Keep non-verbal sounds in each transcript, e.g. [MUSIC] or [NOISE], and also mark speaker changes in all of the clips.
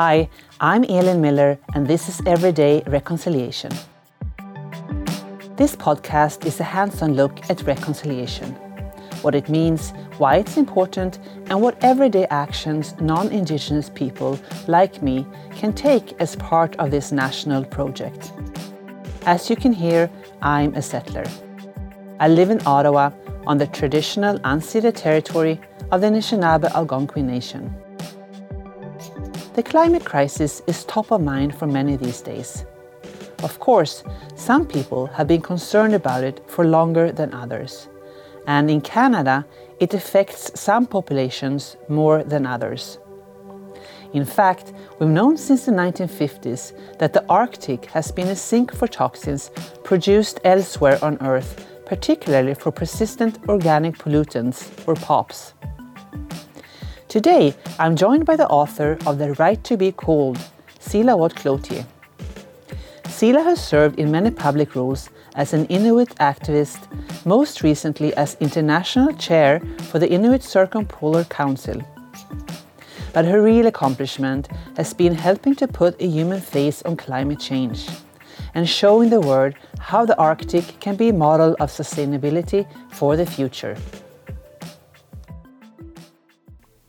Speaker 1: Hi, I'm Elin Miller, and this is Everyday Reconciliation. This podcast is a hands on look at reconciliation what it means, why it's important, and what everyday actions non Indigenous people like me can take as part of this national project. As you can hear, I'm a settler. I live in Ottawa on the traditional unceded territory of the Anishinaabe Algonquin Nation. The climate crisis is top of mind for many these days. Of course, some people have been concerned about it for longer than others. And in Canada, it affects some populations more than others. In fact, we've known since the 1950s that the Arctic has been a sink for toxins produced elsewhere on Earth, particularly for persistent organic pollutants, or POPs. Today, I'm joined by the author of The Right to Be Cold, Sheila Watt Cloutier. Sheila has served in many public roles as an Inuit activist, most recently as international chair for the Inuit Circumpolar Council. But her real accomplishment has been helping to put a human face on climate change and showing the world how the Arctic can be a model of sustainability for the future.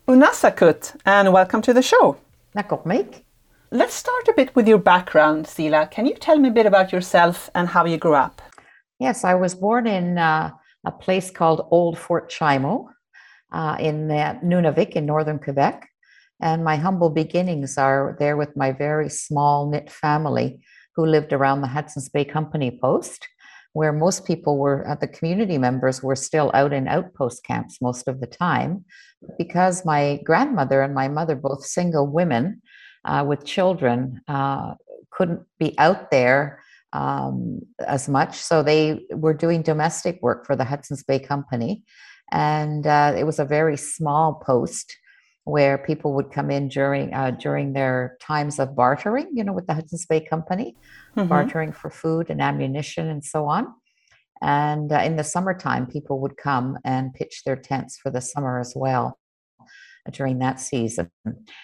Speaker 1: Unasakut, and welcome to the show.
Speaker 2: Nakormik.
Speaker 1: Let's start a bit with your background, Sheila. Can you tell me a bit about yourself and how you grew up?
Speaker 2: Yes, I was born in uh, a place called Old Fort Chimo uh, in uh, Nunavik in northern Quebec. And my humble beginnings are there with my very small knit family who lived around the Hudson's Bay Company post where most people were uh, the community members were still out in outpost camps most of the time. Because my grandmother and my mother both single women uh, with children uh, couldn't be out there um, as much so they were doing domestic work for the hudson's bay company. And uh, it was a very small post where people would come in during uh, during their times of bartering, you know, with the Hudson's Bay Company, mm-hmm. bartering for food and ammunition and so on. And uh, in the summertime, people would come and pitch their tents for the summer as well during that season.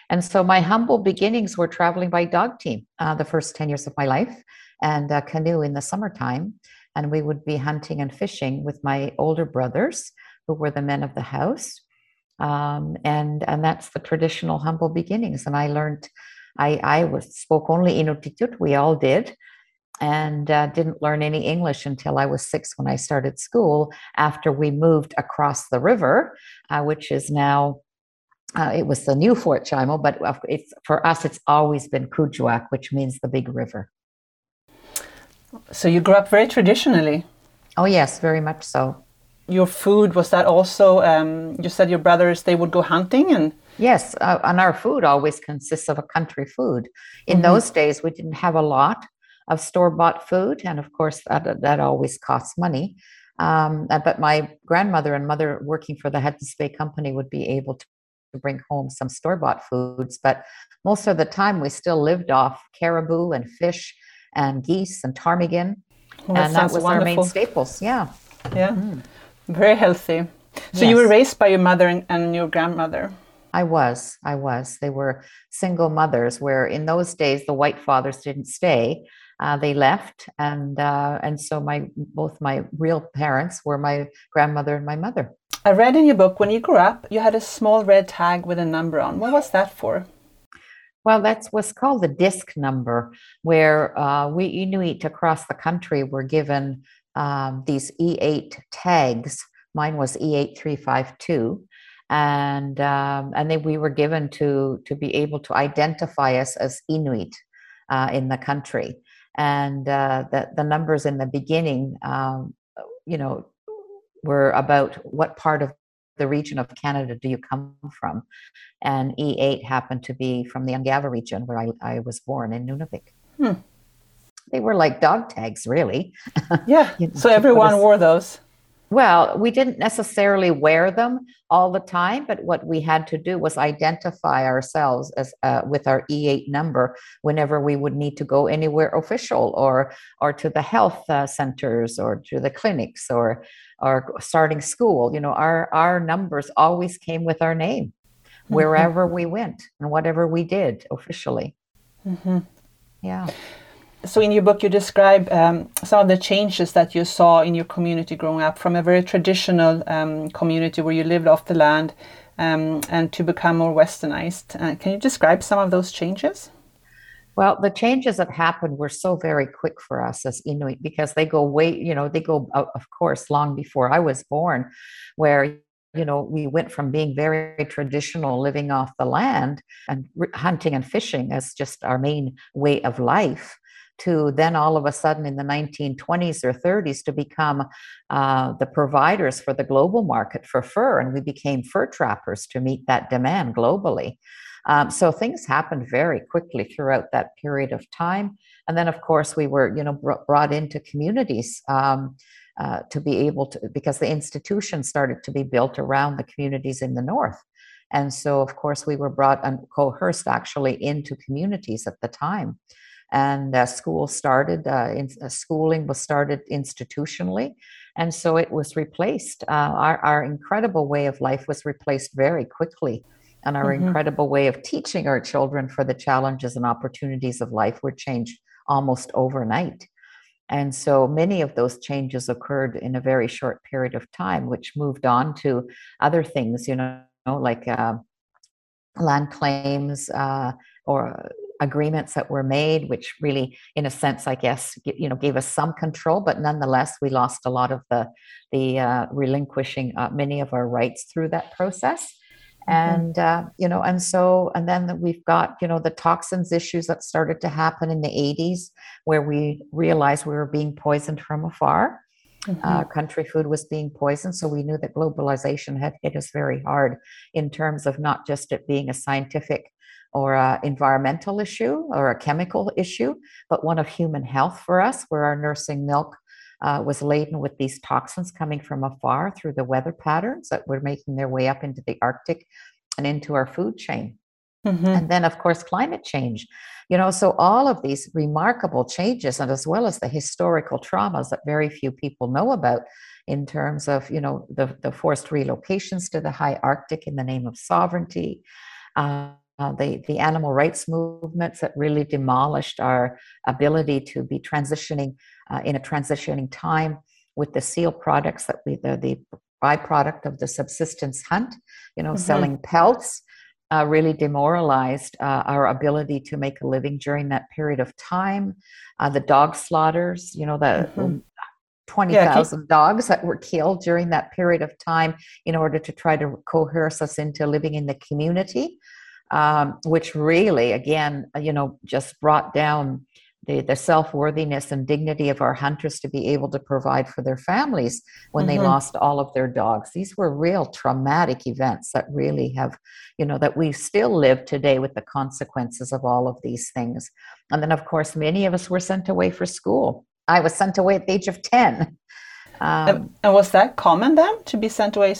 Speaker 2: And so my humble beginnings were traveling by dog team uh, the first 10 years of my life and uh, canoe in the summertime. And we would be hunting and fishing with my older brothers, who were the men of the house um, and and that's the traditional humble beginnings. And I learned, I I was spoke only Inuktitut. We all did, and uh, didn't learn any English until I was six when I started school. After we moved across the river, uh, which is now. Uh, it was the new Fort Chimo, but it's for us. It's always been Kuujjuaq, which means the big river.
Speaker 1: So you grew up very traditionally.
Speaker 2: Oh yes, very much so
Speaker 1: your food was that also um, you said your brothers they would go hunting and
Speaker 2: yes uh, and our food always consists of a country food in mm-hmm. those days we didn't have a lot of store bought food and of course that, that always costs money um, uh, but my grandmother and mother working for the Hudson's Bay Company would be able to bring home some store bought foods but most of the time we still lived off caribou and fish and geese and ptarmigan well, and that was wonderful. our main staples yeah
Speaker 1: yeah mm. Very healthy. So yes. you were raised by your mother and, and your grandmother.
Speaker 2: I was. I was. They were single mothers, where in those days the white fathers didn't stay; uh, they left, and uh, and so my both my real parents were my grandmother and my mother.
Speaker 1: I read in your book when you grew up, you had a small red tag with a number on. What was that for?
Speaker 2: Well, that's what's called the disc number, where uh, we Inuit across the country were given um, these E8 tags. Mine was E8352. And um, and then we were given to to be able to identify us as Inuit uh, in the country, and uh, the the numbers in the beginning, um, you know, were about what part of the region of Canada do you come from? And E8 happened to be from the Ungava region where I, I was born in Nunavik. Hmm they were like dog tags, really. [LAUGHS]
Speaker 1: Yeah. you know, so everyone wore those.
Speaker 2: Well, we didn't necessarily wear them all the time, but what we had to do was identify ourselves as uh, with our E8 number whenever we would need to go anywhere official, or or to the health uh, centers, or to the clinics, or or starting school. You know, our our numbers always came with our name. wherever we went and whatever we did officially. Yeah.
Speaker 1: So, in your book, you describe um, some of the changes that you saw in your community growing up from a very traditional um, community where you lived off the land um, and to become more westernized. Uh, can you describe some of those changes?
Speaker 2: Well, the changes that happened were so very quick for us as Inuit because they go way, you know, they go, of course, long before I was born, where you know, we went from being very traditional, living off the land and hunting and fishing as just our main way of life, to then all of a sudden in the 1920s or 30s to become uh, the providers for the global market for fur. And we became fur trappers to meet that demand globally. Um, so things happened very quickly throughout that period of time. And then, of course, we were, you know, br- brought into communities um, uh, to be able to, because the institution started to be built around the communities in the north. And so, of course, we were brought and coerced actually into communities at the time. And uh, school started, uh, in, uh, schooling was started institutionally. And so it was replaced. Uh, our, our incredible way of life was replaced very quickly and our mm-hmm. incredible way of teaching our children for the challenges and opportunities of life were changed almost overnight. And so many of those changes occurred in a very short period of time, which moved on to other things, you know, like uh, land claims uh, or agreements that were made, which really, in a sense, I guess, you know, gave us some control. But nonetheless, we lost a lot of the the uh, relinquishing uh, many of our rights through that process. Mm-hmm. and uh, you know and so and then we've got you know the toxins issues that started to happen in the 80s where we realized we were being poisoned from afar mm-hmm. uh, country food was being poisoned so we knew that globalization had hit us very hard in terms of not just it being a scientific or an environmental issue or a chemical issue but one of human health for us where our nursing milk uh, was laden with these toxins coming from afar through the weather patterns that were making their way up into the Arctic and into our food chain. Mm-hmm. And then, of course, climate change. You know, so all of these remarkable changes, and as well as the historical traumas that very few people know about in terms of, you know, the, the forced relocations to the high Arctic in the name of sovereignty. Uh, uh, the, the animal rights movements that really demolished our ability to be transitioning uh, in a transitioning time with the seal products that we, the, the byproduct of the subsistence hunt, you know, mm-hmm. selling pelts. Uh, really demoralized uh, our ability to make a living during that period of time. Uh, the dog slaughters, you know, the mm-hmm. 20,000 yeah, dogs that were killed during that period of time in order to try to coerce us into living in the community um, which really, again, uh, you know, just brought down the, the self worthiness and dignity of our hunters to be able to provide for their families when mm-hmm. they lost all of their dogs. These were real traumatic events that really have, you know, that we still live today with the consequences of all of these things. And then, of course, many of us were sent away for school. I was sent away at the age of 10.
Speaker 1: Um, and was that common then to be sent away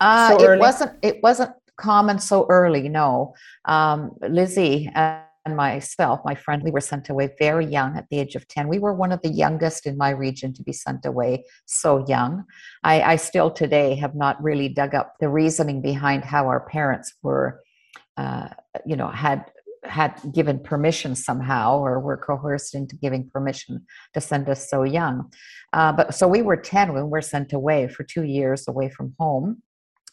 Speaker 2: uh, so it wasn't. It wasn't common so early. No, um, Lizzie and myself, my friend, we were sent away very young at the age of 10. We were one of the youngest in my region to be sent away so young. I, I still today have not really dug up the reasoning behind how our parents were, uh, you know, had had given permission somehow or were coerced into giving permission to send us so young. Uh, but so we were 10 when we were sent away for two years away from home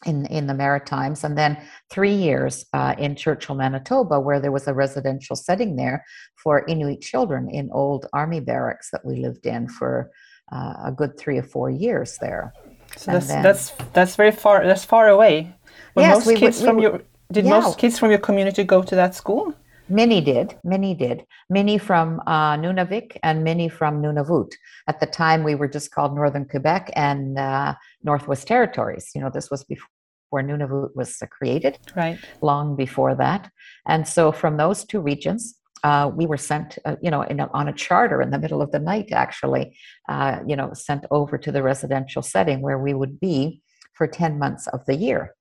Speaker 2: in, in the Maritimes, and then three years uh, in Churchill, Manitoba, where there was a residential setting there for Inuit children in old army barracks that we lived in for uh, a good three or four years there.
Speaker 1: So that's then, that's that's very far. That's far away. Were yes, most we, kids we, from we, your did yeah. most kids from your community go to that school?
Speaker 2: Many did, many did. Many from uh, Nunavik and many from Nunavut. At the time, we were just called Northern Quebec and uh, Northwest Territories. You know, this was before Nunavut was created,
Speaker 1: right?
Speaker 2: Long before that. And so, from those two regions, uh, we were sent, uh, you know, a, on a charter in the middle of the night, actually, uh, you know, sent over to the residential setting where we would be for 10 months of the year.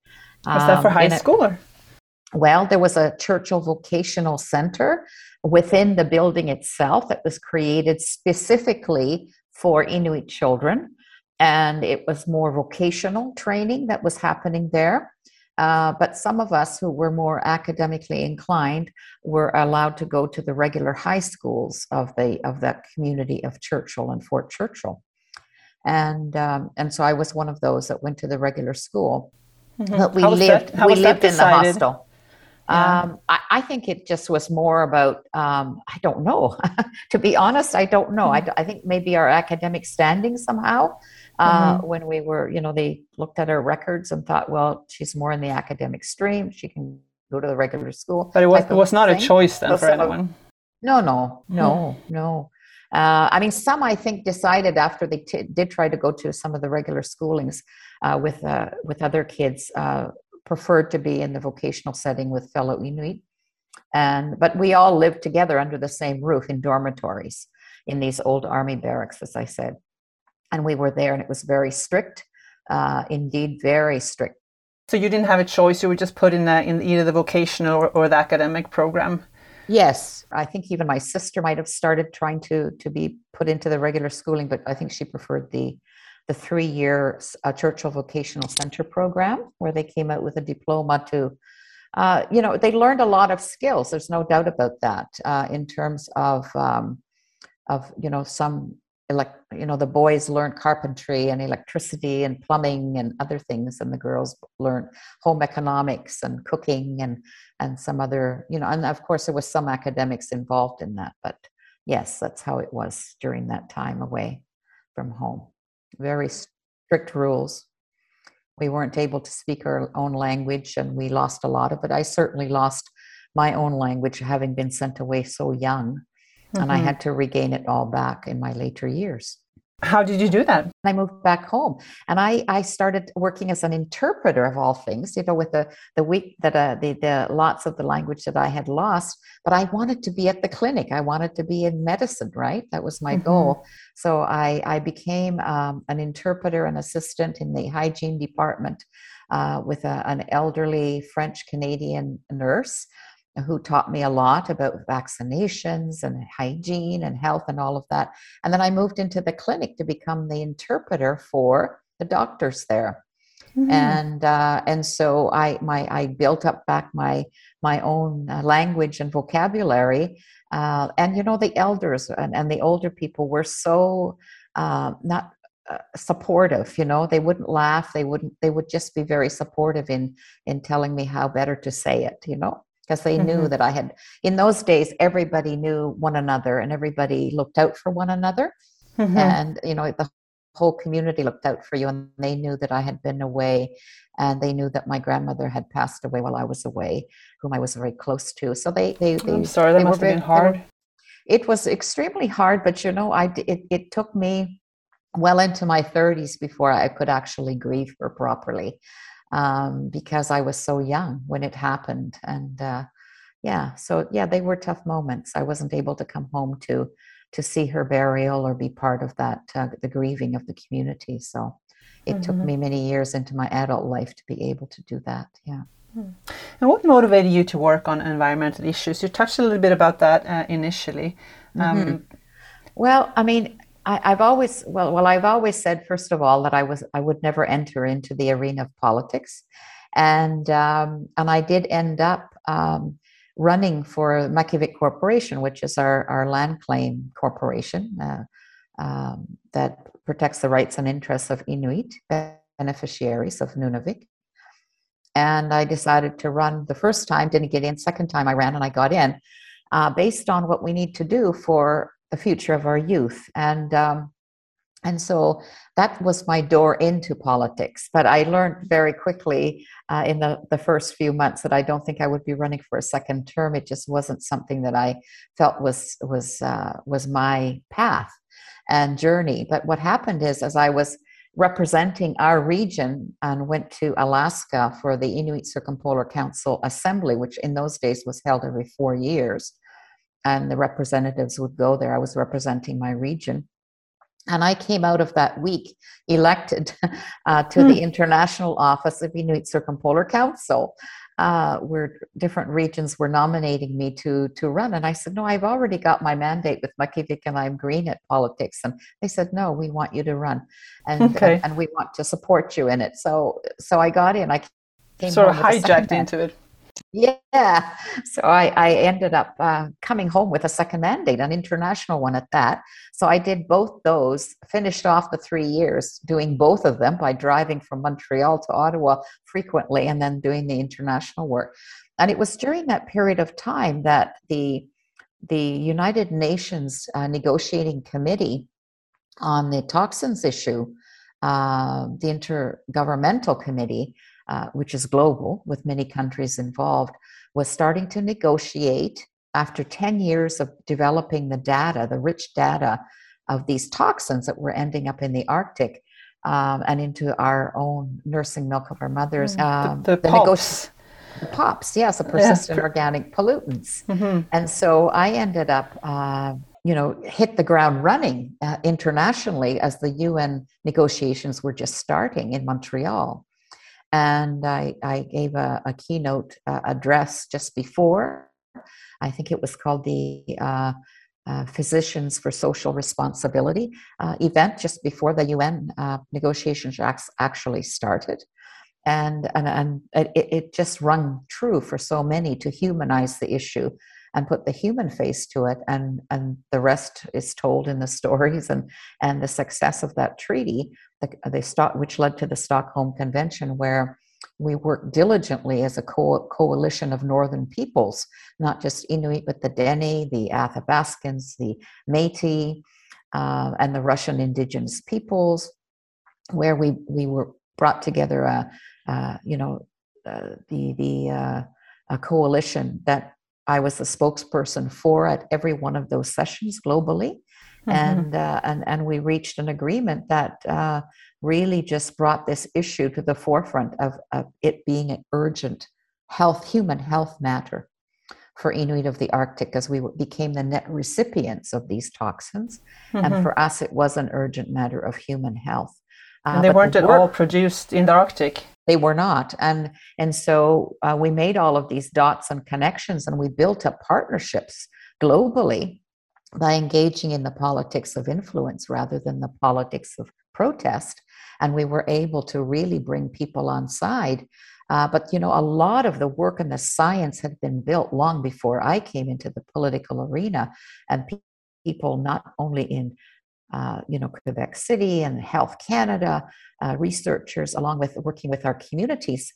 Speaker 1: Was um, that for um, high school? Or?
Speaker 2: Well, there was a Churchill Vocational Center within the building itself that was created specifically for Inuit children. And it was more vocational training that was happening there. Uh, but some of us who were more academically inclined were allowed to go to the regular high schools of the of that community of Churchill and Fort Churchill, and um, and so I was one of those that went to the regular school.
Speaker 1: Mhm.
Speaker 2: But we lived
Speaker 1: that-
Speaker 2: we lived in the hostel.
Speaker 1: Yeah.
Speaker 2: Um, I, I think it just was more about um, I don't know. [LAUGHS] to be honest, I don't know. I think maybe our academic standing somehow. Uh,
Speaker 1: Mm-hmm.
Speaker 2: When we were, you know, they looked at our records and thought, well, she's more in the academic stream. She can go to the regular school.
Speaker 1: But it was, it was not a choice then
Speaker 2: So
Speaker 1: for anyone.
Speaker 2: No, no, no, no. Uh, I mean, some I think decided after they t- did try to go to some of the regular schoolings uh, with uh, with other kids, uh, preferred to be in the vocational setting with fellow Inuit. And but we all lived together under the same roof in dormitories in these old army barracks, as I said. And we were there, and it was very strict, uh, indeed, very strict.
Speaker 1: So you didn't have a choice. You were just put in, the, in either the vocational or, or the academic program.
Speaker 2: Yes, I think even my sister might have started trying to to be put into the regular schooling, but I think she preferred the the three year uh, Churchill Vocational Center program, where they came out with a diploma to, uh, you know, they learned a lot of skills. There's no doubt about that uh, in terms of um, of you know some elect you know the boys learned carpentry and electricity and plumbing and other things and the girls learned home economics and cooking and and some other you know and of course there was some academics involved in that but yes that's how it was during that time away from home very strict rules we weren't able to speak our own language and we lost a lot of it i certainly lost my own language having been sent away so young and I
Speaker 1: Mhm.
Speaker 2: had to regain it all back in my later years.
Speaker 1: How did you do that?
Speaker 2: I moved back home, and I, I started working as an interpreter of all things. You know, with the the week that uh, the the lots of the language that I had lost, but I wanted to be at the clinic. I wanted to be in medicine. Right, that was my
Speaker 1: Mhm.
Speaker 2: goal. So I I became um, an interpreter and assistant in the hygiene department uh, with a, an elderly French Canadian nurse who taught me a lot about vaccinations and hygiene and health and all of that. And then I moved into the clinic to become the interpreter for the doctors there.
Speaker 1: Mhm.
Speaker 2: And uh, and so I my I built up back my my own uh, language and vocabulary. Uh, and you know the elders and, and the older people were so uh, not uh, supportive you know they wouldn't laugh they wouldn't they would just be very supportive in in telling me how better to say it you know because they knew
Speaker 1: Mhm.
Speaker 2: that i had in those days everybody knew one another and everybody looked out for one another
Speaker 1: Mhm.
Speaker 2: and you know the whole community looked out for you and they knew that i had been away and they knew that my grandmother had passed away while i was away whom i was very close to so they they, they
Speaker 1: I'm sorry, that must have
Speaker 2: very-
Speaker 1: been
Speaker 2: they were-
Speaker 1: hard.
Speaker 2: it was extremely hard but you know I, it, it took me well into my 30s before i could actually grieve her properly um, because i was so young when it happened and uh, yeah so yeah they were tough moments i wasn't able to come home to to see her burial or be part of that uh, the grieving of the community so it took
Speaker 1: Mhm.
Speaker 2: me many years into my adult life to be able to do that yeah
Speaker 1: And what motivated you to work on environmental issues? You touched a little bit about that uh, initially. Um,
Speaker 2: Mhm. Well, I mean, I, I've always well, well, I've always said first of all that I was I would never enter into the arena of politics, and um, and I did end up um, running for Makivik Corporation, which is our our land claim corporation uh, um, that protects the rights and interests of Inuit beneficiaries of Nunavik. And I decided to run the first time, didn't get in. Second time I ran and I got in, uh, based on what we need to do for the future of our youth. And um, and so that was my door into politics. But I learned very quickly uh, in the, the first few months that I don't think I would be running for a second term. It just wasn't something that I felt was was uh, was my path and journey. But what happened is, as I was representing our region and went to Alaska for the Inuit Circumpolar Council Assembly, which in those days was held every four years. And the representatives would go there. I was representing my region. And I came out of that week elected [LAUGHS] uh, to
Speaker 1: Hmm.
Speaker 2: the International Office of Inuit Circumpolar Council, uh, where different regions were nominating me to to run. And I said, "No, I've already got my mandate with Makivik, and I'm green at politics." And they said, "No, we want you to run, and
Speaker 1: Okay.
Speaker 2: and, and we want to support you in it." So so I got in. I
Speaker 1: sort of hijacked into it.
Speaker 2: Yeah. So I, I ended up uh, coming home with a second mandate, an international one at that. So I did both those, finished off the three years doing both of them by driving from Montreal to Ottawa frequently and then doing the international work. And it was during that period of time that the, the United Nations uh, negotiating committee on the toxins issue, uh, the Intergovernmental Committee, uh, which is global with many countries involved, was starting to negotiate after 10 years of developing the data, the rich data of these toxins that were ending up in the Arctic um, and into our own nursing milk of our mothers.
Speaker 1: Mm, um, the, the, the, POPs.
Speaker 2: the POPs, yes, the persistent yeah. organic pollutants. Mm-hmm. And so I ended up uh, you know, hit the ground running uh, internationally as the UN negotiations were just starting in Montreal. And I, I gave a, a keynote uh, address just before. I think it was called the uh, uh Physicians for Social Responsibility uh, event just before the UN uh, negotiations actually started. And, and, and it, it just rung true for so many to humanize the issue and put the human face to it and and the rest is told in the [LAUGHS] stories and and the success of that treaty the, stock which led to the stockholm convention where we worked diligently as a co- coalition of northern peoples not just inuit but the dene the athabascans the metis uh, and the russian indigenous peoples where we we were brought together a, uh, you know uh, the the uh, a coalition that I was the spokesperson for at every one of those sessions globally. Mm-hmm. And, uh, and, and we reached an agreement that uh, really just brought this issue to the forefront of, of it being an urgent health, human health matter for Inuit of the Arctic as we became the net recipients of these toxins. Mm-hmm. And for us, it was an urgent matter of human health.
Speaker 1: Uh, and they weren't the work, at all produced in the Arctic.
Speaker 2: They were not, and and so uh, we made all of these dots and connections, and we built up partnerships globally by engaging in the politics of influence rather than the politics of protest, and we were able to really bring people on side. Uh, but you know, a lot of the work and the science had been built long before I came into the political arena, and pe- people not only in uh, you know, Quebec City and Health Canada, uh, researchers, along with working with our communities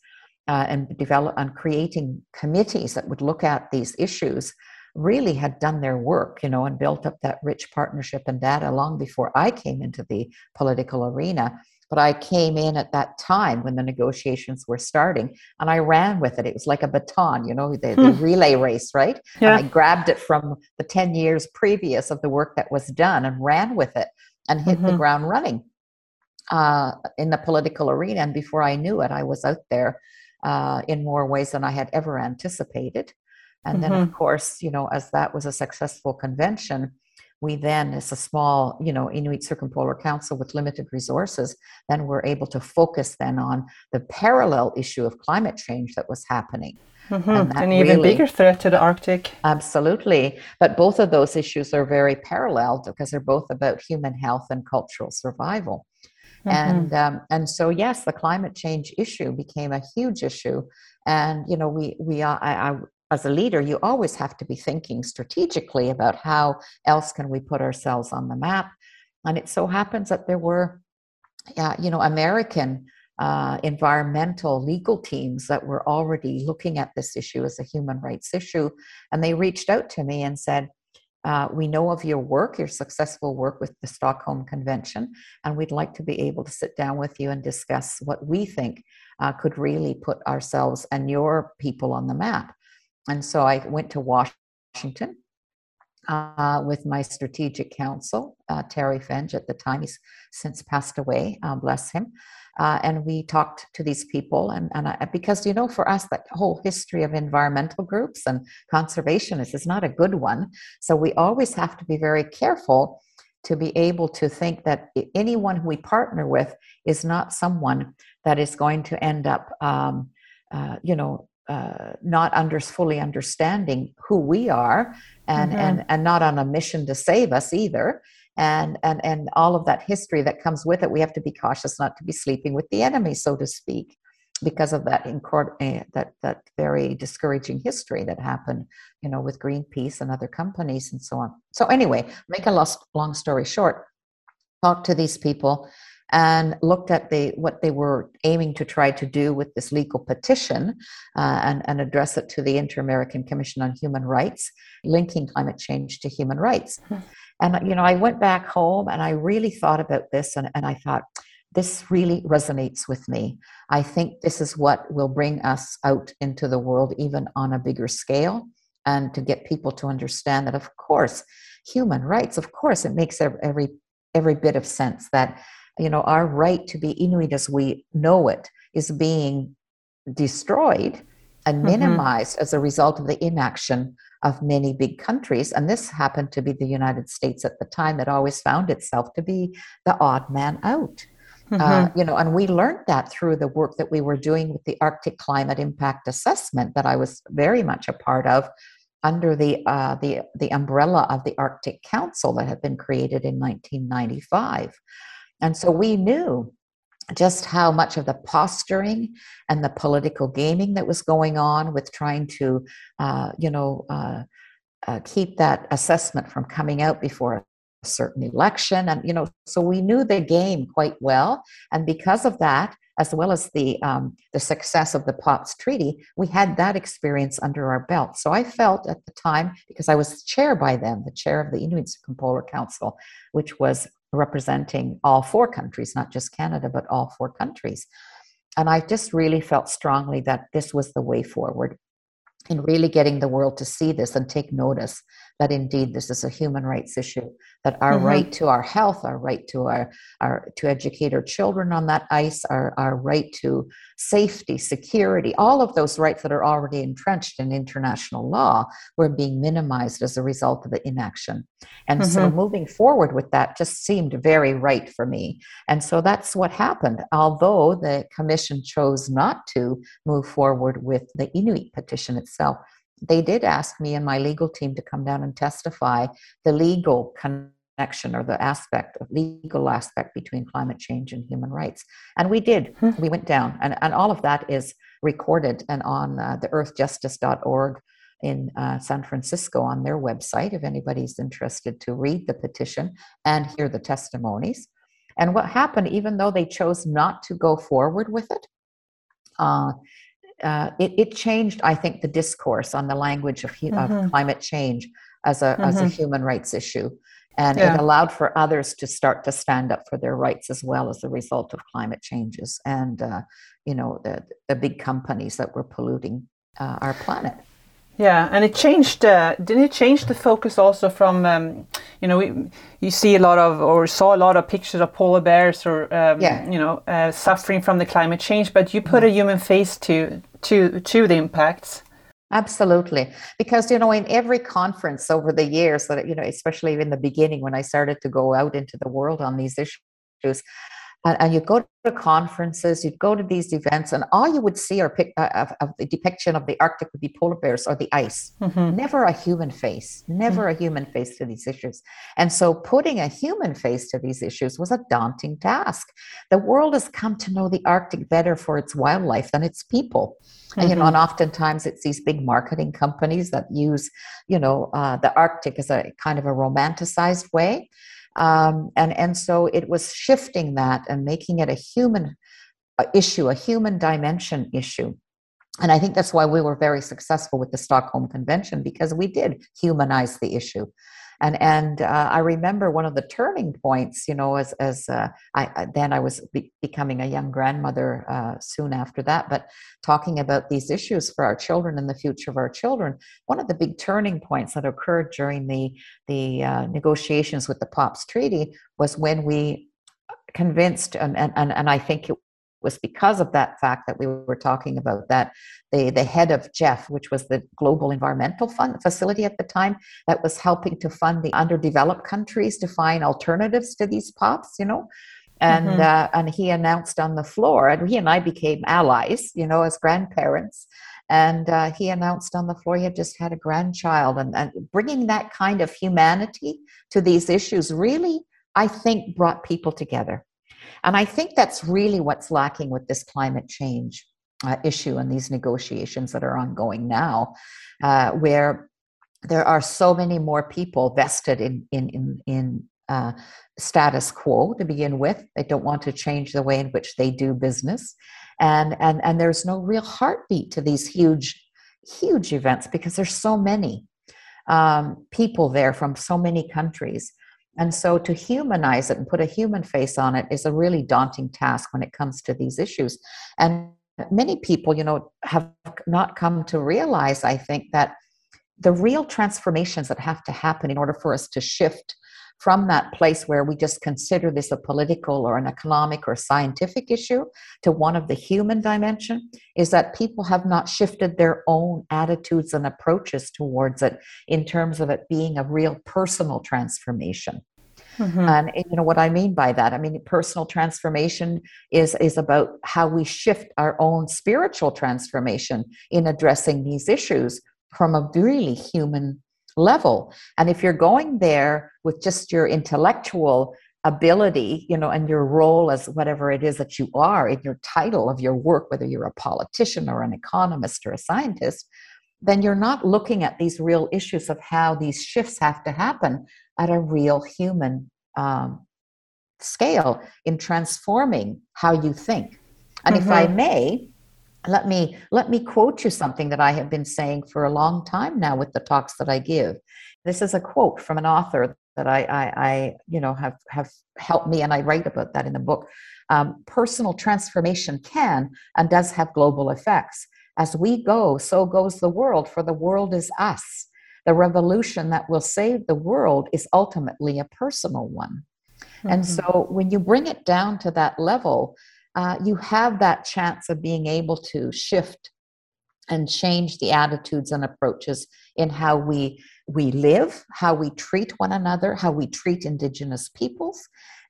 Speaker 2: uh, and develop and creating committees that would look at these issues, really had done their work, you know, and built up that rich partnership and data long before I came into the political arena. But I came in at that time when the negotiations were starting and I ran with it. It was like a baton, you know, the, the hmm. relay race, right? Yeah. And I grabbed it from the 10 years previous of the work that was done and ran with it and hit mm-hmm. the ground running uh, in the political arena. And before I knew it, I was out there uh, in more ways than I had ever anticipated. And mm-hmm. then, of mm-hmm. course, you know, as that was a successful convention, we then, as a small, you know, Inuit Circumpolar Council with limited resources, then we're able to focus then on the parallel issue of climate change that was happening.
Speaker 1: Mm-hmm. An even really, bigger threat to the Arctic.
Speaker 2: Absolutely. But both of those issues are very parallel because they're both about human health and cultural survival. Mm-hmm. And um, and so yes, the climate change issue became a huge issue, and you know we we are, I, I as a leader, you always have to be thinking strategically about how else can we put ourselves on the map. And it so happens that there were, uh, you know, American uh, environmental legal teams that were already looking at this issue as a human rights issue. And they reached out to me and said, uh, we know of your work, your successful work with the Stockholm Convention, and we'd like to be able to sit down with you and discuss what we think uh, could really put ourselves and your people on the map. And so I went to Washington uh, with my strategic counsel, uh, Terry Fenge, at the time. He's since passed away, uh, bless him. Uh, and we talked to these people. And, and I, because, you know, for us, that whole history of environmental groups and conservationists is not a good one. So we always have to be very careful to be able to think that anyone who we partner with is not someone that is going to end up, um, uh, you know, uh, not under fully understanding who we are and, mm-hmm. and and not on a mission to save us either and and and all of that history that comes with it we have to be cautious not to be sleeping with the enemy so to speak because of that uh, that that very discouraging history that happened, you know, with Greenpeace and other companies and so on. So anyway, make a long story short, talk to these people and looked at the what they were aiming to try to do with this legal petition uh, and, and address it to the Inter-American Commission on Human Rights, linking climate change to human rights. Hmm. And you know, I went back home and I really thought about this and, and I thought, this really resonates with me. I think this is what will bring us out into the world even on a bigger scale and to get people to understand that of course human rights of course it makes every every bit of sense that you know our right to be inuit as we know it is being destroyed and mm-hmm. minimized mm-hmm. as a result of the inaction of many big countries and this happened to be the united states at the time that always found itself to be the odd man out mm-hmm. Uh, you know, and we learned that through the work that we were doing with the Arctic Climate Impact Assessment that I was very much a part of under the uh, the the umbrella of the Arctic Council that had been created in 1995, and so we knew just how much of the posturing and the political gaming that was going on with trying to, uh, you know. Uh, uh keep that assessment from coming out before a certain election and you know so we knew the game quite well and because of that as well as the um, the success of the POPs treaty we had that experience under our belt so i felt at the time because i was the chair by then the chair of the inuit circumpolar council which was representing all four countries not just canada but all four countries. And i just really felt strongly that this was the way forward in really getting the world to see this and take notice that indeed this is a human rights issue that our mm-hmm. right to our health our right to our, our to educate our children on that ice our, our right to safety security all of those rights that are already entrenched in international law were being minimized as a result of the inaction and mm-hmm. so moving forward with that just seemed very right for me and so that's what happened although the commission chose not to move forward with the inuit petition itself they did ask me and my legal team to come down and testify the legal connection or the aspect of legal aspect between climate change and human rights and we did hmm. we went down and, and all of that is recorded and on uh, the earthjustice.org in uh, San Francisco on their website if anybody's interested to read the petition and hear the testimonies. And what happened, even though they chose not to go forward with it, uh, uh, it, it, changed, I think, the discourse on the language of, mm-hmm. of climate change as a, mm-hmm. as a mm-hmm. human rights issue. And yeah. it allowed for others to start to stand up for their rights as well as a result of climate changes and, uh, you know, the, the big companies that were polluting uh, our planet.
Speaker 1: Yeah, and it changed. Uh, didn't it change the focus also from, um, you know, we, you see a lot of or saw a lot of pictures of polar bears or, um, yeah. you know, uh, suffering from the climate change, but you put mm-hmm. a human face to to to the impacts.
Speaker 2: Absolutely, because you know, in every conference over the years, that you know, especially in the beginning when I started to go out into the world on these issues, and, and you go to conferences, you'd go to these events, and all you would see are pic- uh, of, of, the depiction of the Arctic would be polar bears or the ice. Mm-hmm. Never a human face, never mm-hmm. a human face to these issues. And so, putting a human face to these issues was a daunting task. The world has come to know the Arctic better for its wildlife than its people. Mm-hmm. And, you know, and mm-hmm. oftentimes it's these big marketing companies that use, you know, uh, the Arctic as a kind of a romanticized way. Um, and, and so it was shifting that and making it a human issue, a human dimension issue. And I think that's why we were very successful with the Stockholm Convention because we did humanize the issue and and uh, I remember one of the turning points, you know, as as uh, I then I was be- becoming a young grandmother uh, soon after that, but talking about these issues for our children and the future of our children. One of the big turning points that occurred during the the uh, negotiations with the POPs Treaty was when we convinced and and and I think it was because of that fact that we were talking about that the, the head of GEF, which was the Global Environmental Fund facility at the time, that was helping to fund the underdeveloped countries to find alternatives to these POPs, you know. And mm-hmm. uh, and he announced on the floor, and he and I became allies, you know, as grandparents. And uh, he announced on the floor he had just had a grandchild, and, and bringing that kind of humanity to these issues really, I think, brought people together and I think that's really what's lacking with this climate change uh, issue and these negotiations that are ongoing now, uh, where there are so many more people vested in in in, in uh, status quo to begin with. They don't want to change the way in which they do business, and and and there's no real heartbeat to these huge huge events because there's so many um, people there from so many countries. And so to humanize it and put a human face on it is a really daunting task when it comes to these issues. And many people, you know, have not come to realize, I think, that the real transformations that have to happen in order for us to shift from that place where we just consider this a political or an economic or scientific issue to one of the human dimension is that people have not shifted their own attitudes and approaches towards it in terms of it being a real personal transformation mm-hmm. and you know what i mean by that i mean personal transformation is is about how we shift our own spiritual transformation in addressing these issues from a really human level. And if you're going there with just your intellectual ability, you know, and your role as whatever it is that you are in your title of your work, whether you're a politician or an economist or a scientist, then you're not looking at these real issues of how these shifts have to happen at a real human um, scale in transforming how you think. And mm-hmm. if I mm-hmm. may, let me let me quote you something that i have been saying for a long time now with the talks that i give. This is a quote from an author that i i, I you know have have helped me and i write about that in the book. Um, personal transformation can and does have global effects. As we go so goes the world for the world is us. The revolution that will save the world is ultimately a personal one. Mm-hmm. and so when you bring it down to that level uh, you have that chance of being able to shift and change the attitudes and approaches in how we we live how we treat one another how we treat indigenous peoples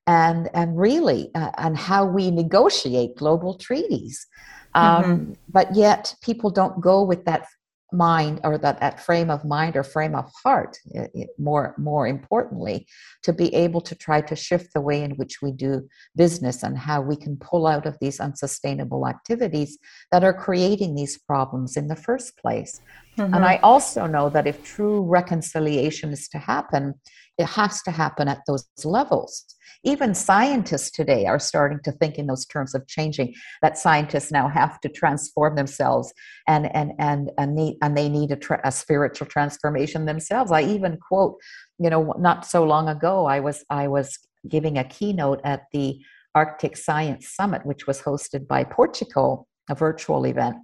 Speaker 2: and and really uh, and how we negotiate global treaties um, mm-hmm. but yet people don't go with that mind or that, that frame of mind or frame of heart it, it, more more importantly to be able to try to shift the way in which we do business and how we can pull out of these unsustainable activities that are creating these problems in the first place mm-hmm. and i also know that if true reconciliation is to happen it has to happen at those levels. Even scientists today are starting to think in those terms of changing that scientists now have to transform themselves and and and and, need, and they need a, tra- a spiritual transformation themselves. I even quote you know not so long ago i was i was giving a keynote at the arctic science summit which was hosted by portugal a virtual event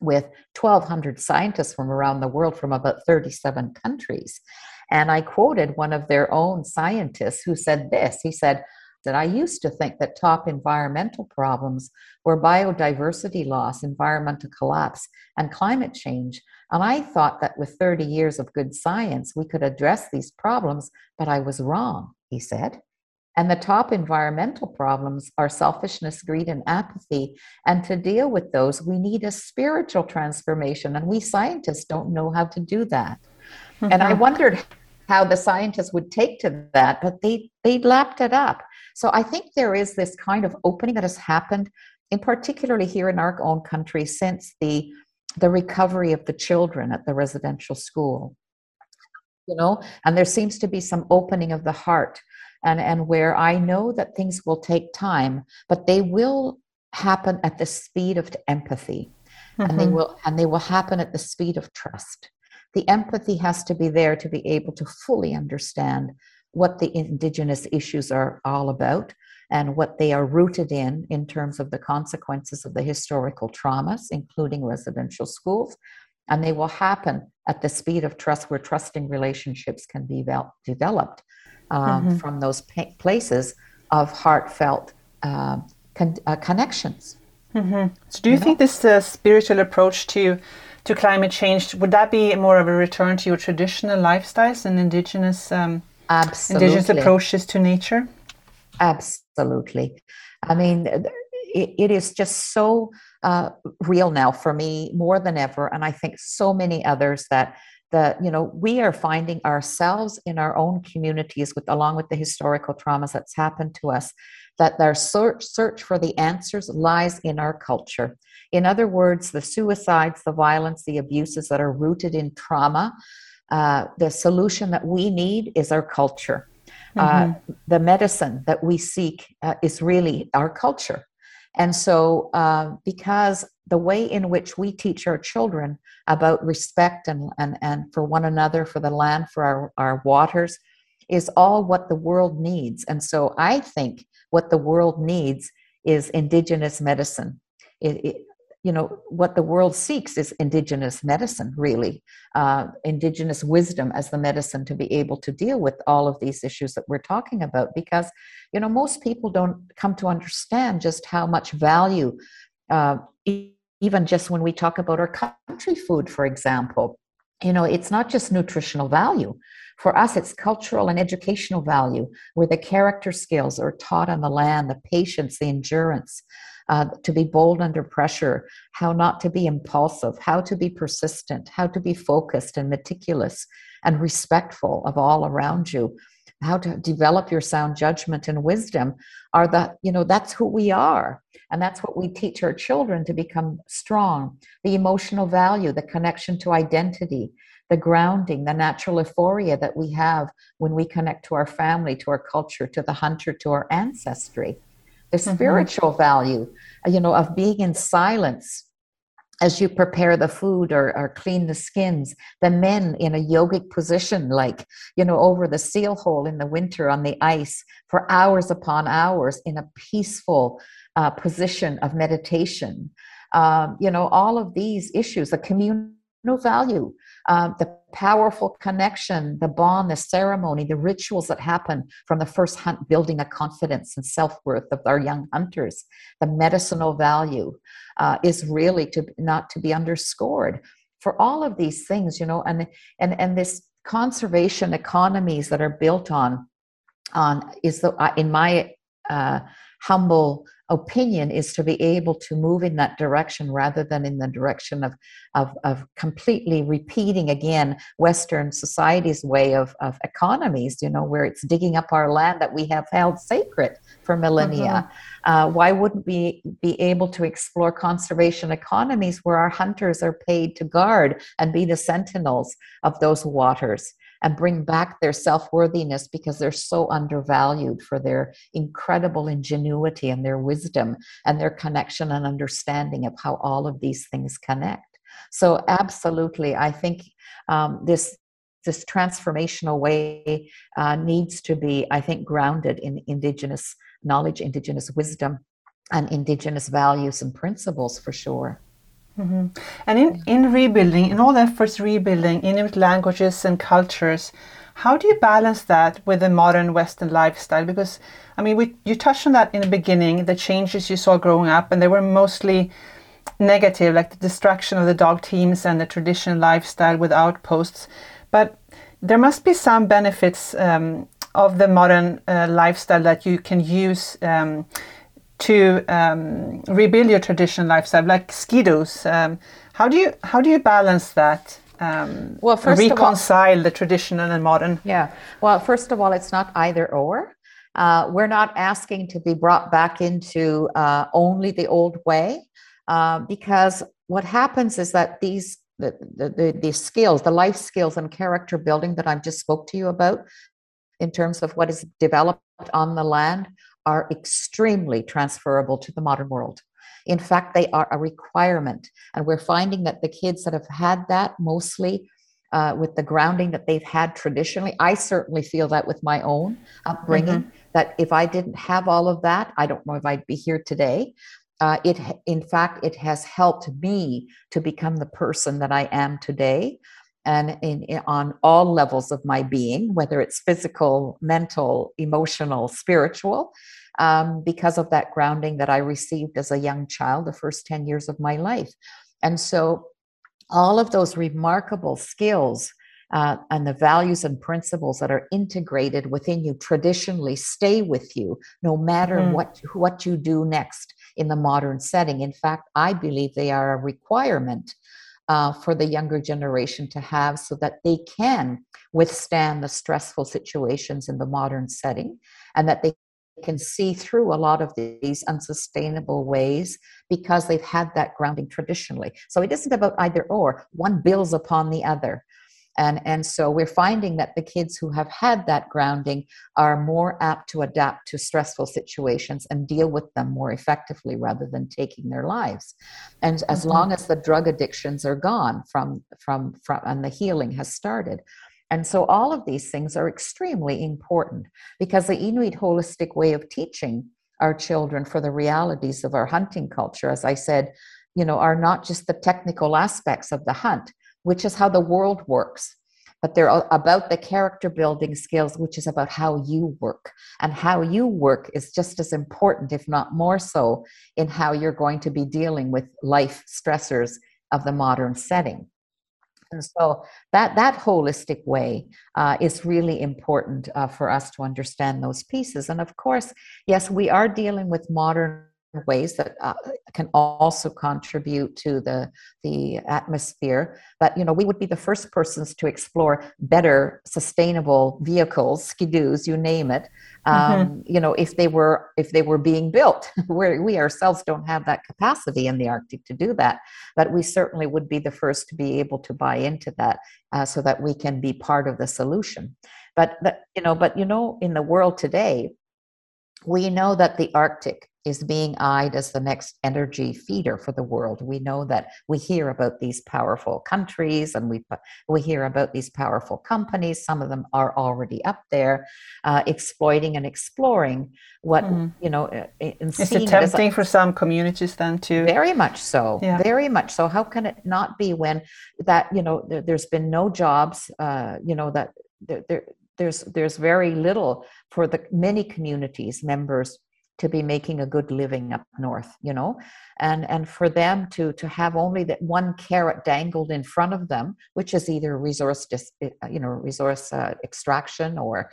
Speaker 2: with 1200 scientists from around the world from about 37 countries and I quoted one of their own scientists who said this he said, that I used to think that top environmental problems were biodiversity loss, environmental collapse, and climate change. And I thought that with 30 years of good science, we could address these problems, but I was wrong, he said. And the top environmental problems are selfishness, greed, and apathy. And to deal with those, we need a spiritual transformation. And we scientists don't know how to do that. Mm-hmm. And I [LAUGHS] wondered how the scientists would take to that, but they they lapped it up. So I think there is this kind of opening that has happened, in particularly here in our own country, since the the recovery of the children at the residential school. You know, and there seems to be some opening of the heart, and and where I know that things will take time, but they will happen at the speed of empathy, mm-hmm. and they mm-hmm. will and they will happen at the speed of trust the empathy has to be there to be able to fully understand what the indigenous issues are all about and what they are rooted in in terms of the consequences of the historical traumas including residential schools and they will happen at the speed of trust where trusting relationships can be developed um, mm-hmm. from those places of heartfelt uh, con- uh, connections
Speaker 1: mm-hmm. so do you, you think know? this uh, spiritual approach to to climate change, would that be more of a return to your traditional lifestyles and indigenous um, indigenous approaches to nature?
Speaker 2: Absolutely. I mean, it, it is just so uh, real now for me more than ever, and I think so many others that the you know we are finding ourselves in our own communities with along with the historical traumas that's happened to us that their search search for the answers lies in our culture. In other words the suicides the violence the abuses that are rooted in trauma uh, the solution that we need is our culture. Uh, mm-hmm. uh, the medicine that we seek uh, is really our culture. And so, uh, because the way in which we teach our children about respect and, and, and for one another, for the land, for our, our waters, is all what the world needs. And so, I think what the world needs is indigenous medicine. It, it, you know what the world seeks is indigenous medicine really uh, indigenous wisdom as the medicine to be able to deal with all of these issues that we're talking about because you know most people don't come to understand just how much value uh, even just when we talk about our country food for example you know it's not just nutritional value for us it's cultural and educational value where the character skills are taught on the land the patience the endurance uh, to be bold under pressure, how not to be impulsive, how to be persistent, how to be focused and meticulous and respectful of all around you, how to develop your sound judgment and wisdom are the, you know, that's who we are. And that's what we teach our children to become strong. The emotional value, the connection to identity, the grounding, the natural euphoria that we have when we connect to our family, to our culture, to the hunter, to our ancestry. The mm-hmm. spiritual value, you know, of being in silence as you prepare the food or, or clean the skins. The men in a yogic position like you know over the seal hole in the winter on the ice for hours upon hours in a peaceful uh, position of meditation. Um, you know all of these issues the communal value um, the powerful connection, the bond, the ceremony, the rituals that happen from the first hunt, building a confidence and self worth of our young hunters. The medicinal value uh, is really to not to be underscored. For all of these things, you know, and and and this conservation economies that are built on on is the uh, in my uh, humble opinion is to be able to move in that direction rather than in the direction of, of, of completely repeating again Western society's way of, of economies, you know, where it's digging up our land that we have held sacred for millennia. Mm-hmm. Uh, why wouldn't we be able to explore conservation economies where our hunters are paid to guard and be the sentinels of those waters? And bring back their self worthiness because they're so undervalued for their incredible ingenuity and their wisdom and their connection and understanding of how all of these things connect. So, absolutely, I think um, this this transformational way uh, needs to be, I think, grounded in Indigenous knowledge, Indigenous wisdom, and Indigenous values and principles for sure.
Speaker 1: Mm-hmm. And in, in rebuilding, in all efforts rebuilding Inuit languages and cultures, how do you balance that with the modern Western lifestyle? Because, I mean, we, you touched on that in the beginning, the changes you saw growing up, and they were mostly negative, like the destruction of the dog teams and the traditional lifestyle with outposts. But there must be some benefits um, of the modern uh, lifestyle that you can use. Um, to um, rebuild your traditional lifestyle, like skidoos. Um, how do you how do you balance that? Um, well, first reconcile all, the traditional and modern.
Speaker 2: Yeah. Well, first of all, it's not either or. Uh, we're not asking to be brought back into uh, only the old way, uh, because what happens is that these the, the, the skills, the life skills and character building that I've just spoke to you about, in terms of what is developed on the land, are extremely transferable to the modern world. In fact, they are a requirement. And we're finding that the kids that have had that mostly uh, with the grounding that they've had traditionally, I certainly feel that with my own upbringing, mm-hmm. that if I didn't have all of that, I don't know if I'd be here today. Uh, it, in fact, it has helped me to become the person that I am today and in, in, on all levels of my being, whether it's physical, mental, emotional, spiritual, um, because of that grounding that I received as a young child, the first 10 years of my life. And so, all of those remarkable skills uh, and the values and principles that are integrated within you traditionally stay with you no matter mm-hmm. what what you do next in the modern setting in fact i believe they are a requirement uh, for the younger generation to have so that they can withstand the stressful situations in the modern setting and that they can see through a lot of these unsustainable ways because they've had that grounding traditionally. So it isn't about either or, one builds upon the other. And, and so we're finding that the kids who have had that grounding are more apt to adapt to stressful situations and deal with them more effectively rather than taking their lives. And as mm-hmm. long as the drug addictions are gone from, from, from and the healing has started, and so all of these things are extremely important because the Inuit holistic way of teaching our children for the realities of our hunting culture, as I said, you know, are not just the technical aspects of the hunt, which is how the world works, but they're about the character building skills, which is about how you work. And how you work is just as important, if not more so, in how you're going to be dealing with life stressors of the modern setting. And so that that holistic way uh, is really important uh, for us to understand those pieces. And of course, yes, we are dealing with modern ways that uh, can also contribute to the the atmosphere but you know we would be the first persons to explore better sustainable vehicles skidoos you name it mm-hmm. um, mm-hmm. you know if they were if they were being built [LAUGHS] where we ourselves don't have that capacity in the arctic to do that but we certainly would be the first to be able to buy into that uh, so that we can be part of the solution but, but you know but you know in the world today we know that the arctic is being eyed as the next energy feeder for the world. We know that we hear about these powerful countries and we we hear about these powerful companies. Some of them are already up there, uh, exploiting and exploring what mm-hmm. you know. Uh,
Speaker 1: is it tempting it for some communities then too?
Speaker 2: Very much so. Yeah. Very much so. How can it not be when that you know there, has been no jobs? Uh, you know that there, there there's there's very little for the many communities members to be making a good living up north you know? And and for them to to have only that one carrot dangled in front of them which is either resource dis, eh, you know resource uh, extraction or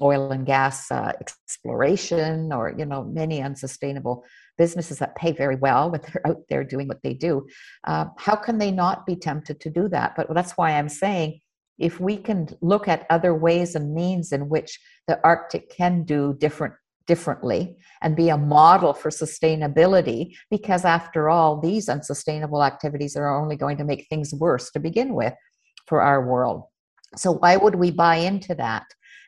Speaker 2: oil and gas uh, exploration or you know many unsustainable businesses that pay very well when they're out there doing what they do uh, how can they not be tempted to do that? But that's why i'm saying if we can look at other ways and means in which the arctic can do different differently and be a model for sustainability because after all these unsustainable activities are only going to make things worse to begin with for our world. So why would we buy into that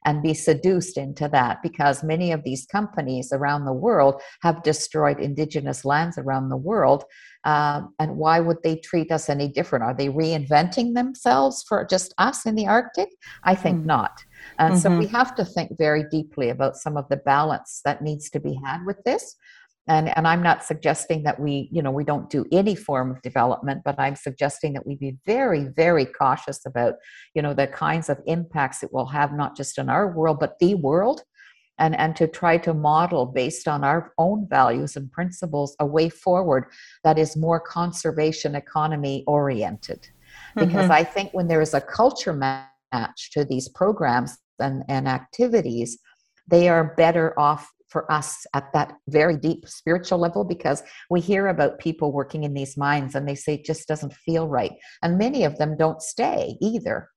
Speaker 2: and be seduced into that? Because many of these companies around the world have destroyed indigenous lands around the world um, and why would they treat us any different are they reinventing themselves for just us in the arctic i think mm. not and mm-hmm. so we mm-hmm. have to think very deeply about some of the balance that needs to be had with this. And, and I'm not suggesting that we, you know, we don't do any form of development, but I'm suggesting that we be very, very cautious about, you know, the kinds of impacts it will have, not just in our world, but the world. And, and to try to model based on our own values and principles a way forward that is more conservation economy oriented. Because mm-hmm. I think when there is a culture match to these programs and, and activities, they are better off for us at that very deep spiritual level because we hear about people working in these mines and they say it just doesn't feel right. And many of them don't stay either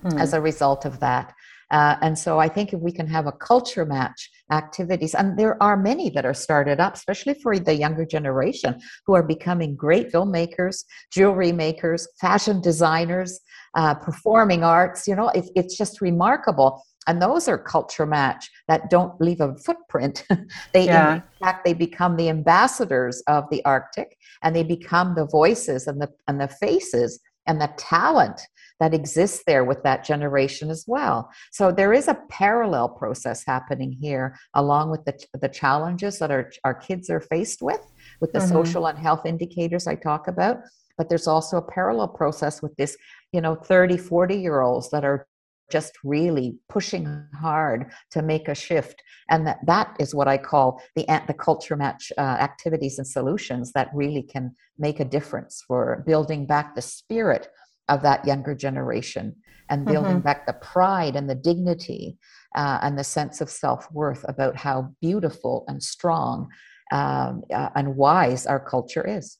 Speaker 2: hmm. as a result of that. Uh, and so I think if we can have a culture match activities, and there are many that are started up, especially for the younger generation who are becoming great filmmakers, jewelry makers, fashion designers, uh, performing arts, you know, it, it's just remarkable. And those are culture match that don't leave a footprint. [LAUGHS] they, yeah. in fact, they become the ambassadors of the Arctic, and they become the voices and the and the faces and the talent that exists there with that generation as well. So there is a parallel process happening here, along with the, the challenges that our, our kids are faced with, with the mm-hmm. social and health indicators I talk about. But there's also a parallel process with this, you know, 30, 40 year olds that are just really pushing hard to make a shift and that that is what i call the the culture match uh, activities and solutions that really can make a difference for building back the spirit of that younger generation and building mm-hmm. back the pride and the dignity uh, and the sense of self-worth about how beautiful and strong um, uh, and wise our culture is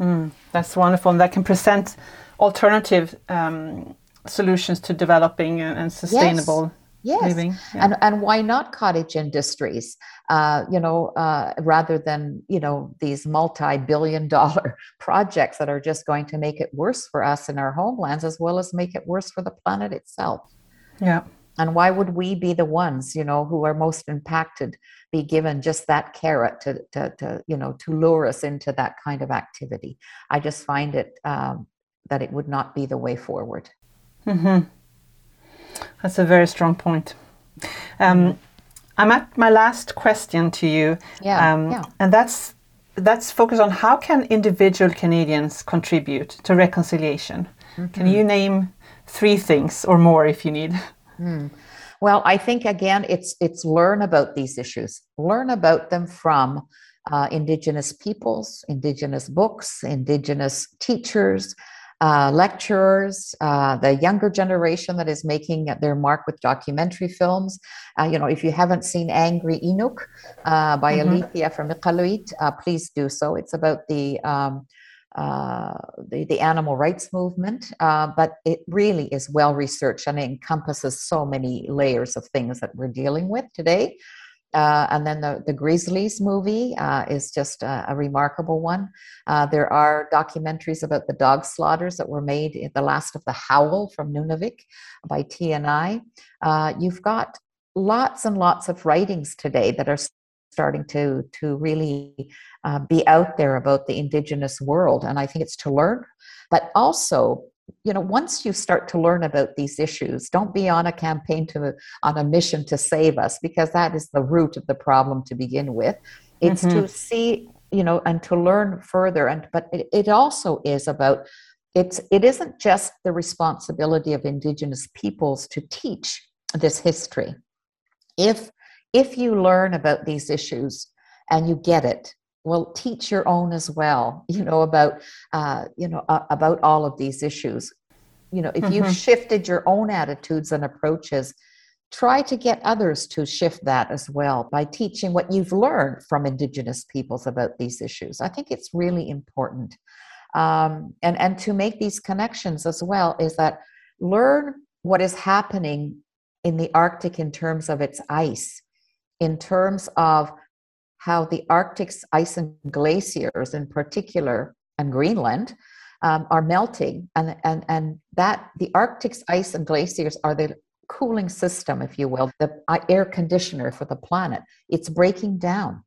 Speaker 1: Mm, that's wonderful. And that can present alternative um, solutions to developing and sustainable
Speaker 2: yes. living. Yeah. And, and why not cottage industries? Uh, you know, uh, rather than, you know, these multi-billion dollar [LAUGHS] projects that are just going to make it worse for us in our homelands as well as make it worse for the planet itself.
Speaker 1: Yeah.
Speaker 2: And why would we be the ones, you know, who are most impacted be given just that carrot to, to, to you know, to lure us into that kind of activity? I just find it um, that it would not be the way forward.
Speaker 1: Mm-hmm. That's a very strong point. Um, I'm at my last question to you,
Speaker 2: yeah, um, yeah.
Speaker 1: and that's that's focused on how can individual Canadians contribute to reconciliation. Mm-hmm. Can you name three things or more if you need?
Speaker 2: Mm. Well, I think again, it's it's learn about these issues, learn about them from uh, Indigenous peoples, Indigenous books, Indigenous teachers, uh, lecturers, uh, the younger generation that is making their mark with documentary films. Uh, you know, if you haven't seen Angry Inuk uh, by mm-hmm. Alethea from Iqaluit, uh, please do so. It's about the um, uh, the, the animal rights movement, uh, but it really is well researched and it encompasses so many layers of things that we're dealing with today. Uh, and then the, the Grizzlies movie uh, is just a, a remarkable one. Uh, there are documentaries about the dog slaughters that were made in The Last of the Howl from Nunavik by TNI. Uh, you've got lots and lots of writings today that are starting to to really uh, be out there about the indigenous world and i think it's to learn but also you know once you start to learn about these issues don't be on a campaign to on a mission to save us because that is the root of the problem to begin with it's mm-hmm. to see you know and to learn further and but it, it also is about it's it isn't just the responsibility of indigenous peoples to teach this history if if you learn about these issues and you get it well teach your own as well you know about uh, you know uh, about all of these issues. You know if mm-hmm. you've shifted your own attitudes and approaches try to get others to shift that as well by teaching what you've learned from indigenous peoples about these issues. I think it's really important. Um, and and to make these connections as well is that learn what is happening in the arctic in terms of its ice in terms of how the Arctic's ice and glaciers, in particular, and Greenland, um, are melting, and and and that the Arctic's ice and glaciers are the cooling system, if you will, the air conditioner for the planet. It's breaking down.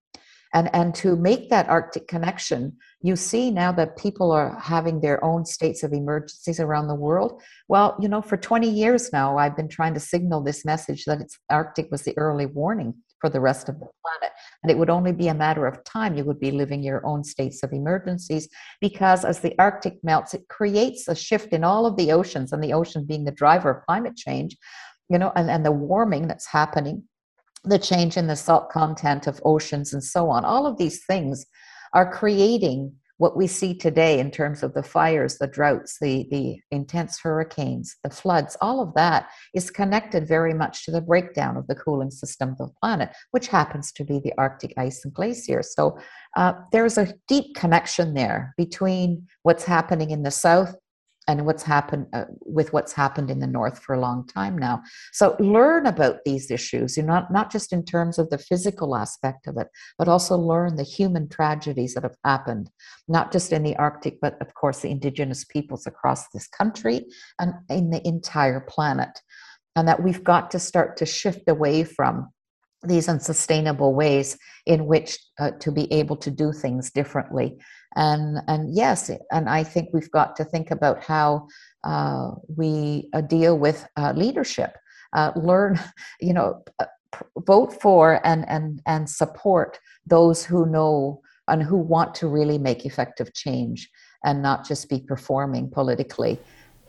Speaker 2: And, and to make that Arctic connection, you see now that people are having their own states of emergencies around the world. Well, you know, for 20 years now, I've been trying to signal this message that it's Arctic was the early warning for the rest of the planet. And it would only be a matter of time you would be living your own states of emergencies because as the Arctic melts, it creates a shift in all of the oceans, and the ocean being the driver of climate change, you know, and, and the warming that's happening, the change in the salt content of oceans, and so on. All of these things are creating what we see today in terms of the fires, the droughts, the, the intense hurricanes, the floods, all of that is connected very much to the breakdown of the cooling system of the planet, which happens to be the Arctic ice and glaciers. So uh, there's a deep connection there between what's happening in the south and what's happened uh, with what's happened in the north for a long time now. So learn about these issues you know not, not just in terms of the physical aspect of it but also learn the human tragedies that have happened not just in the arctic but of course the indigenous peoples across this country and in the entire planet. And that we've got to start to shift away from these unsustainable ways in which uh, to be able to do things differently and and yes and i think we've got to think about how uh, we uh, deal with uh, leadership uh, learn [LAUGHS] you know uh, vote for and and and support those who know and who want to really make effective change and not just be performing politically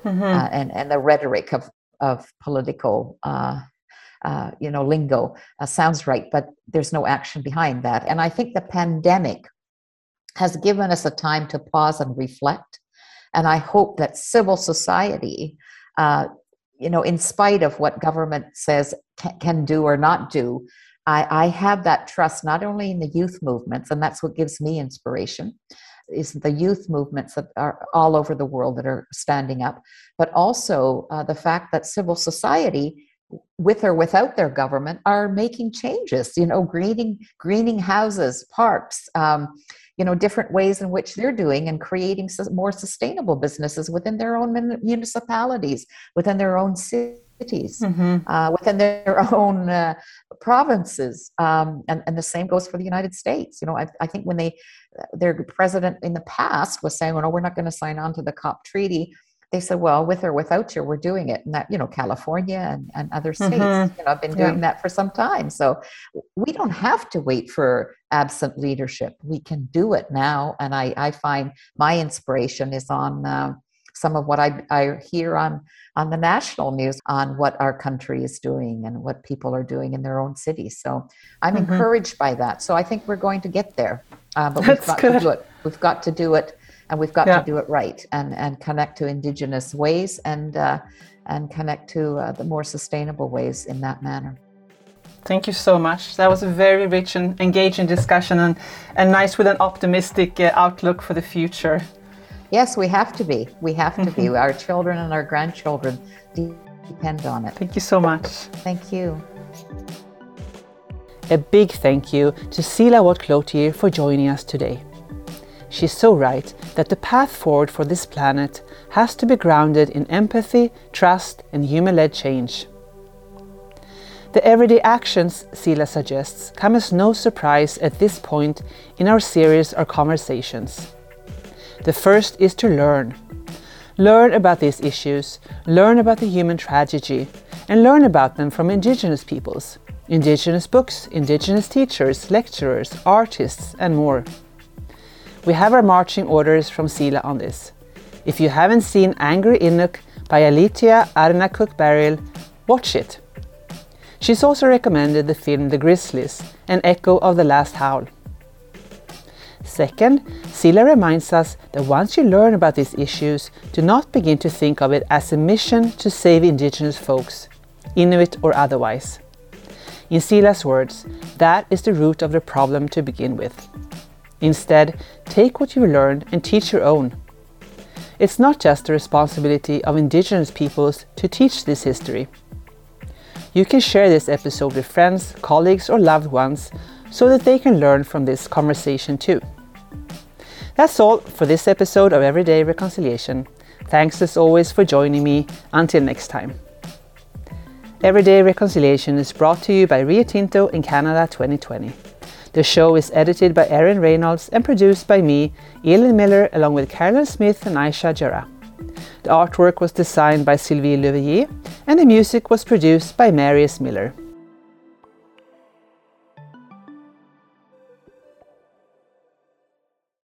Speaker 2: mm-hmm. and and the rhetoric of of political uh, you know, lingo uh, sounds right, but there's no action behind that. And I think the pandemic has given us a time to pause and reflect. And I hope that civil society, uh, you know, in spite of what government says can, can do or not do, I, I have that trust not only in the youth movements, and that's what gives me inspiration, is the youth movements that are all over the world that are standing up, but also uh, the fact that civil society with or without their government are making changes you know greening greening houses parks um, you know different ways in which they're doing and creating more sustainable businesses within their own municipalities within their own cities mm-hmm. uh, within their [LAUGHS] own uh, provinces um, and, and the same goes for the united states you know I, I think when they their president in the past was saying well no we're not going to sign on to the cop treaty they said, well, with or without you, we're doing it. And that, you know, California and, and other states, mm-hmm. you know, I've been doing yeah. that for some time. So we don't have to wait for absent leadership. We can do it now. And I, I find my inspiration is on uh, some of what I, I hear on, on the national news on what our country is doing and what people are doing in their own cities. So I'm mm-hmm. encouraged by that. So I think we're going to get there. Uh, but That's we've got good. to do it. We've got to do it and we've got yeah. to do it right and and connect to indigenous ways and uh, and connect to uh, the more sustainable ways in that manner.
Speaker 1: Thank you so much. That was a very rich and engaging discussion and, and nice with an optimistic uh, outlook for the future.
Speaker 2: Yes, we have to be. We have to be. [LAUGHS] Our children and our grandchildren depend on it.
Speaker 1: Thank you so much.
Speaker 2: Thank you.
Speaker 1: A big thank you to Sheila Watt Cloutier for joining us today. She's so right that the path forward for this planet has to be grounded in empathy, trust, and human led change. The everyday actions Sheila suggests come as no surprise at this point in our series or conversations. The first is to learn. Learn about these issues, learn about the human tragedy, and learn about them from Indigenous peoples, Indigenous books, Indigenous teachers, lecturers, artists, and more. We have our marching orders from Sheila on this. If you haven't seen Angry Inuk by Alethea Arnaquq-Baril, watch it. She's also recommended the film The Grizzlies, an echo of The Last Howl. Second, Sheila reminds us that once you learn about these issues, do not begin to think of it as a mission to save indigenous folks, Inuit or otherwise. In Sheila's words, that is the root of the problem to begin with. Instead, take what you learned and teach your own. It's not just the responsibility of Indigenous peoples to teach this history. You can share this episode with friends, colleagues, or loved ones so that they can learn from this conversation too. That's all for this episode of Everyday Reconciliation. Thanks as always for joining me. Until next time. Everyday Reconciliation is brought to you by Rio Tinto in Canada 2020. The show is edited by Erin Reynolds and produced by me, Elin Miller, along with Carolyn Smith and Aisha Jara. The artwork was designed by Sylvie Leveillet, and the music was produced by Marius Miller.